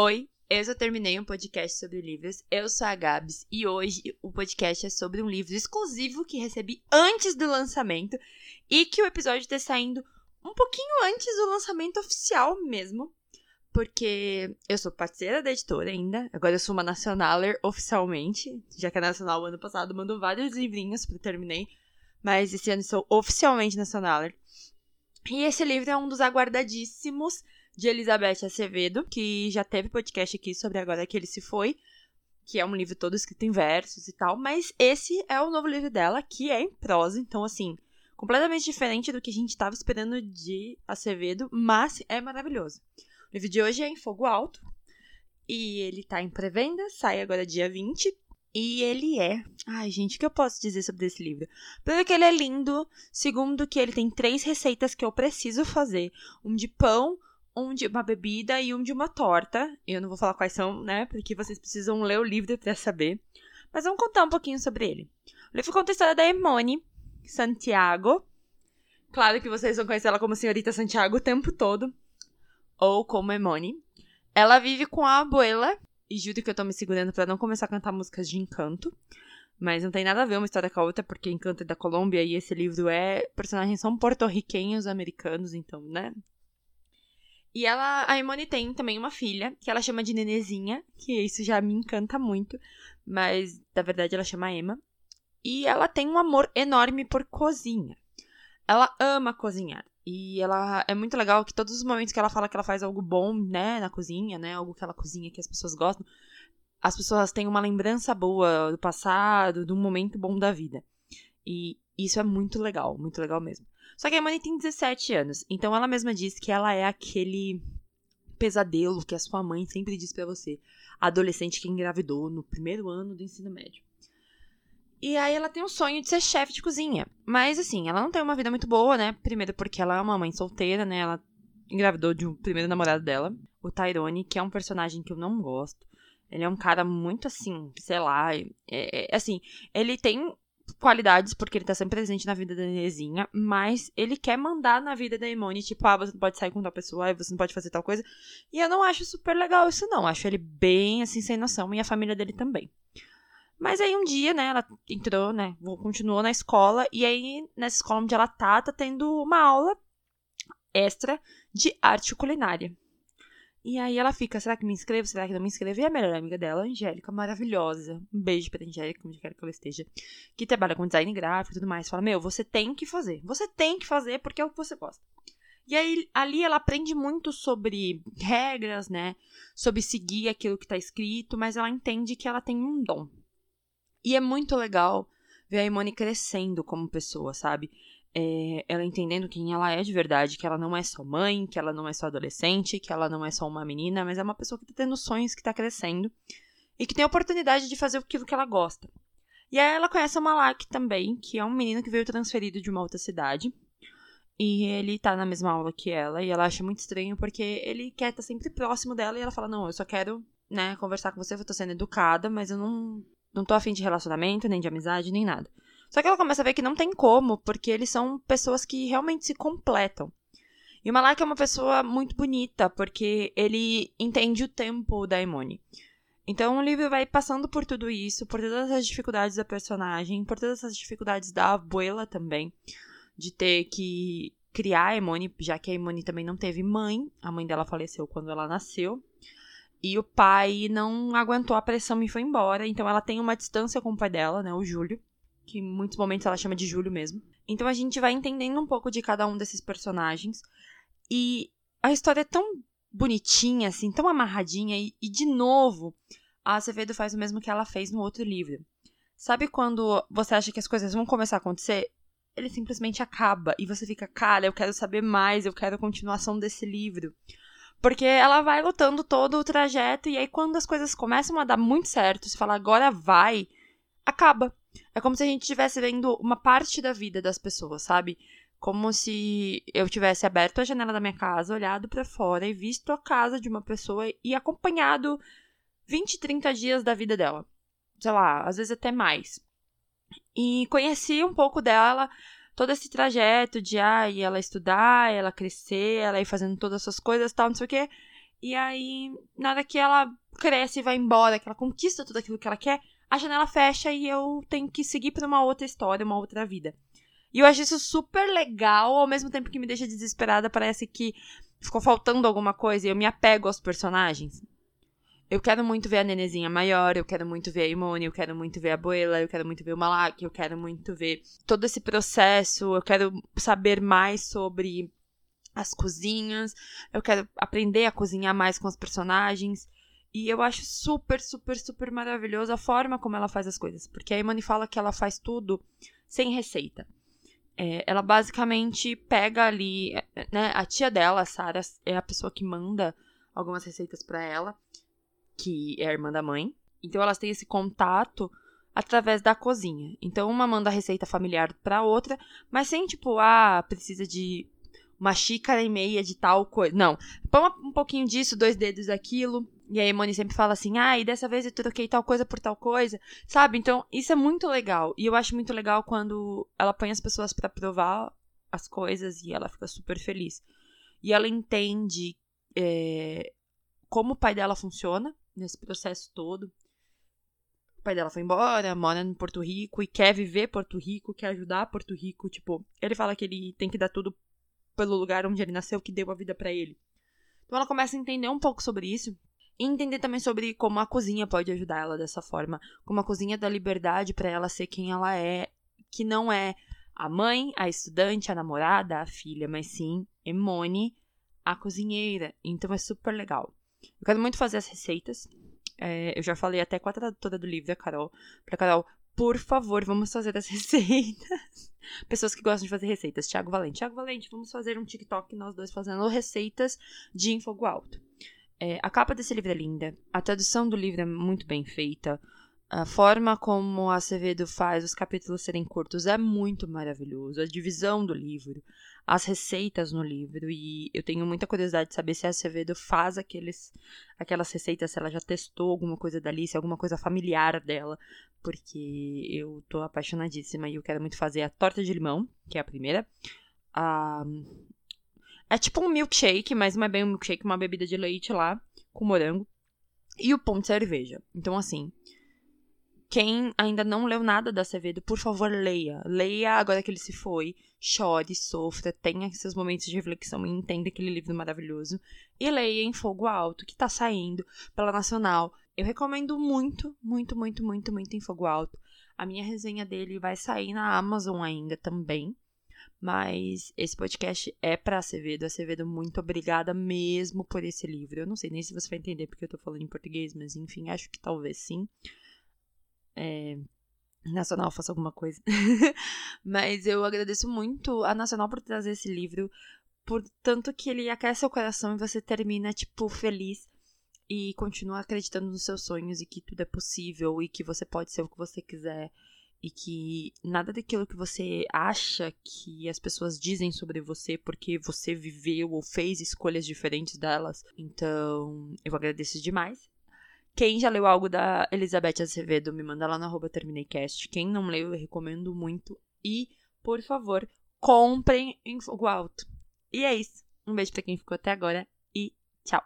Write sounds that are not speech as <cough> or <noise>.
Oi, eu já terminei um podcast sobre livros. Eu sou a Gabs e hoje o podcast é sobre um livro exclusivo que recebi antes do lançamento e que o episódio está saindo um pouquinho antes do lançamento oficial mesmo. Porque eu sou parceira da editora ainda. Agora eu sou uma Nacionaler oficialmente. Já que a Nacional, ano passado, mandou vários livrinhos para terminei. Mas esse ano sou oficialmente Nacionaler. E esse livro é um dos aguardadíssimos de Elizabeth Acevedo, que já teve podcast aqui sobre Agora que ele se foi, que é um livro todo escrito em versos e tal, mas esse é o novo livro dela, que é em prosa, então assim, completamente diferente do que a gente estava esperando de Acevedo, mas é maravilhoso. O livro de hoje é em Fogo Alto, e ele tá em pré-venda, sai agora dia 20, e ele é. Ai, gente, o que eu posso dizer sobre esse livro? Primeiro que ele é lindo. Segundo que ele tem três receitas que eu preciso fazer: um de pão, um de uma bebida e um de uma torta. Eu não vou falar quais são, né? Porque vocês precisam ler o livro para saber. Mas vamos contar um pouquinho sobre ele. O livro conta a história da Emone Santiago. Claro que vocês vão conhecer ela como Senhorita Santiago o tempo todo. Ou como Emone. Ela vive com a abuela. E juro que eu tô me segurando para não começar a cantar músicas de encanto. Mas não tem nada a ver uma história com a outra, porque Encanto é da Colômbia e esse livro é. Personagens são porto-riquenhos americanos, então, né? E ela, a Imone tem também uma filha, que ela chama de Nenezinha, que isso já me encanta muito, mas na verdade ela chama Emma. E ela tem um amor enorme por cozinha. Ela ama cozinhar. E ela é muito legal que todos os momentos que ela fala que ela faz algo bom, né, na cozinha, né, algo que ela cozinha que as pessoas gostam, as pessoas têm uma lembrança boa do passado, de um momento bom da vida. E isso é muito legal, muito legal mesmo. Só que a Imani tem 17 anos, então ela mesma diz que ela é aquele pesadelo que a sua mãe sempre diz para você, adolescente que engravidou no primeiro ano do ensino médio. E aí ela tem o sonho de ser chefe de cozinha. Mas assim, ela não tem uma vida muito boa, né? Primeiro porque ela é uma mãe solteira, né? Ela engravidou de um primeiro namorado dela, o Tyrone, que é um personagem que eu não gosto. Ele é um cara muito assim, sei lá. É, é, assim, ele tem qualidades, porque ele tá sempre presente na vida da Nenezinha, mas ele quer mandar na vida da Imone, tipo, ah, você não pode sair com tal pessoa, você não pode fazer tal coisa. E eu não acho super legal isso, não. Acho ele bem, assim, sem noção, e a família dele também. Mas aí um dia, né, ela entrou, né, continuou na escola, e aí nessa escola onde ela tá, tá tendo uma aula extra de arte culinária. E aí ela fica, será que me inscrevo? Será que não me inscrevo? E a melhor amiga dela, Angélica, maravilhosa. Um beijo pra Angélica, onde quer que ela esteja. Que trabalha com design gráfico e tudo mais. Fala, meu, você tem que fazer. Você tem que fazer porque é o que você gosta. E aí, ali ela aprende muito sobre regras, né? Sobre seguir aquilo que tá escrito, mas ela entende que ela tem um dom. E é muito legal ver a Imone crescendo como pessoa, sabe? É, ela entendendo quem ela é de verdade, que ela não é só mãe, que ela não é só adolescente, que ela não é só uma menina, mas é uma pessoa que tá tendo sonhos, que tá crescendo e que tem a oportunidade de fazer aquilo que ela gosta. E aí ela conhece o Malak também, que é um menino que veio transferido de uma outra cidade. E ele tá na mesma aula que ela, e ela acha muito estranho porque ele quer estar tá sempre próximo dela e ela fala: Não, eu só quero, né, conversar com você, eu tô sendo educada, mas eu não, não tô afim de relacionamento, nem de amizade, nem nada. Só que ela começa a ver que não tem como, porque eles são pessoas que realmente se completam. E o Malak é uma pessoa muito bonita, porque ele entende o tempo da Emone. Então o livro vai passando por tudo isso, por todas as dificuldades da personagem, por todas as dificuldades da abuela também, de ter que criar a Emone, já que a Emone também não teve mãe, a mãe dela faleceu quando ela nasceu. E o pai não aguentou a pressão e foi embora, então ela tem uma distância com o pai dela, né, o Júlio que em muitos momentos ela chama de Júlio mesmo. Então a gente vai entendendo um pouco de cada um desses personagens. E a história é tão bonitinha, assim, tão amarradinha. E, e de novo, a Acevedo faz o mesmo que ela fez no outro livro. Sabe quando você acha que as coisas vão começar a acontecer? Ele simplesmente acaba. E você fica, cara, eu quero saber mais, eu quero a continuação desse livro. Porque ela vai lutando todo o trajeto, e aí quando as coisas começam a dar muito certo, se fala agora vai, acaba. É como se a gente estivesse vendo uma parte da vida das pessoas, sabe? Como se eu tivesse aberto a janela da minha casa, olhado para fora e visto a casa de uma pessoa e acompanhado 20, 30 dias da vida dela. Sei lá, às vezes até mais. E conheci um pouco dela, todo esse trajeto de ah, ela estudar, ela crescer, ela ir fazendo todas essas coisas tal, não sei o quê. E aí, na hora que ela cresce e vai embora, que ela conquista tudo aquilo que ela quer, a janela fecha e eu tenho que seguir para uma outra história, uma outra vida. E eu acho isso super legal, ao mesmo tempo que me deixa desesperada, parece que ficou faltando alguma coisa e eu me apego aos personagens. Eu quero muito ver a Nenezinha maior, eu quero muito ver a Imone, eu quero muito ver a Boela, eu quero muito ver o Malak, eu quero muito ver todo esse processo, eu quero saber mais sobre as cozinhas, eu quero aprender a cozinhar mais com os personagens. E eu acho super, super, super maravilhoso a forma como ela faz as coisas. Porque a Imani fala que ela faz tudo sem receita. É, ela basicamente pega ali, né, a tia dela, a Sarah, é a pessoa que manda algumas receitas para ela, que é a irmã da mãe. Então elas têm esse contato através da cozinha. Então uma manda a receita familiar para outra, mas sem tipo, ah, precisa de uma xícara e meia de tal coisa. Não. Põe um pouquinho disso, dois dedos daquilo. E a Emone sempre fala assim: ah, e dessa vez eu troquei tal coisa por tal coisa. Sabe? Então, isso é muito legal. E eu acho muito legal quando ela põe as pessoas para provar as coisas e ela fica super feliz. E ela entende é, como o pai dela funciona nesse processo todo. O pai dela foi embora, mora em Porto Rico e quer viver Porto Rico, quer ajudar Porto Rico. Tipo, ele fala que ele tem que dar tudo pelo lugar onde ele nasceu que deu a vida para ele. Então ela começa a entender um pouco sobre isso entender também sobre como a cozinha pode ajudar ela dessa forma, como a cozinha dá liberdade para ela ser quem ela é, que não é a mãe, a estudante, a namorada, a filha, mas sim Emone, a cozinheira. Então é super legal. Eu quero muito fazer as receitas. É, eu já falei até com a tradutora do livro, a Carol, pra Carol, por favor, vamos fazer as <laughs> receitas. Pessoas que gostam de fazer receitas. Tiago Valente. Tiago Valente, vamos fazer um TikTok nós dois fazendo receitas de em fogo alto. É, a capa desse livro é linda. A tradução do livro é muito bem feita. A forma como a Acevedo faz os capítulos serem curtos é muito maravilhoso. A divisão do livro, as receitas no livro. E eu tenho muita curiosidade de saber se a Acevedo faz aqueles, aquelas receitas, se ela já testou alguma coisa dali, se é alguma coisa familiar dela. Porque eu tô apaixonadíssima e eu quero muito fazer a torta de limão, que é a primeira. A... É tipo um milkshake, mas não é bem um milkshake, uma bebida de leite lá, com morango. E o pão de cerveja. Então, assim, quem ainda não leu nada da Acevedo, por favor, leia. Leia agora que ele se foi. Chore, sofra, tenha seus momentos de reflexão e entenda aquele livro maravilhoso. E leia em Fogo Alto, que tá saindo pela Nacional. Eu recomendo muito, muito, muito, muito, muito em Fogo Alto. A minha resenha dele vai sair na Amazon ainda também. Mas esse podcast é para Acevedo. Acevedo, muito obrigada mesmo por esse livro. Eu não sei nem se você vai entender porque eu tô falando em português, mas enfim, acho que talvez sim é, Nacional faça alguma coisa. <laughs> Mas eu agradeço muito a Nacional por trazer esse livro, por tanto que ele aquece o coração e você termina, tipo, feliz e continua acreditando nos seus sonhos e que tudo é possível e que você pode ser o que você quiser e que nada daquilo que você acha que as pessoas dizem sobre você porque você viveu ou fez escolhas diferentes delas. Então, eu agradeço demais. Quem já leu algo da Elizabeth Azevedo, me manda lá no arroba terminei.cast. Quem não leu, eu recomendo muito. E, por favor, comprem em fogo alto. E é isso. Um beijo para quem ficou até agora e tchau.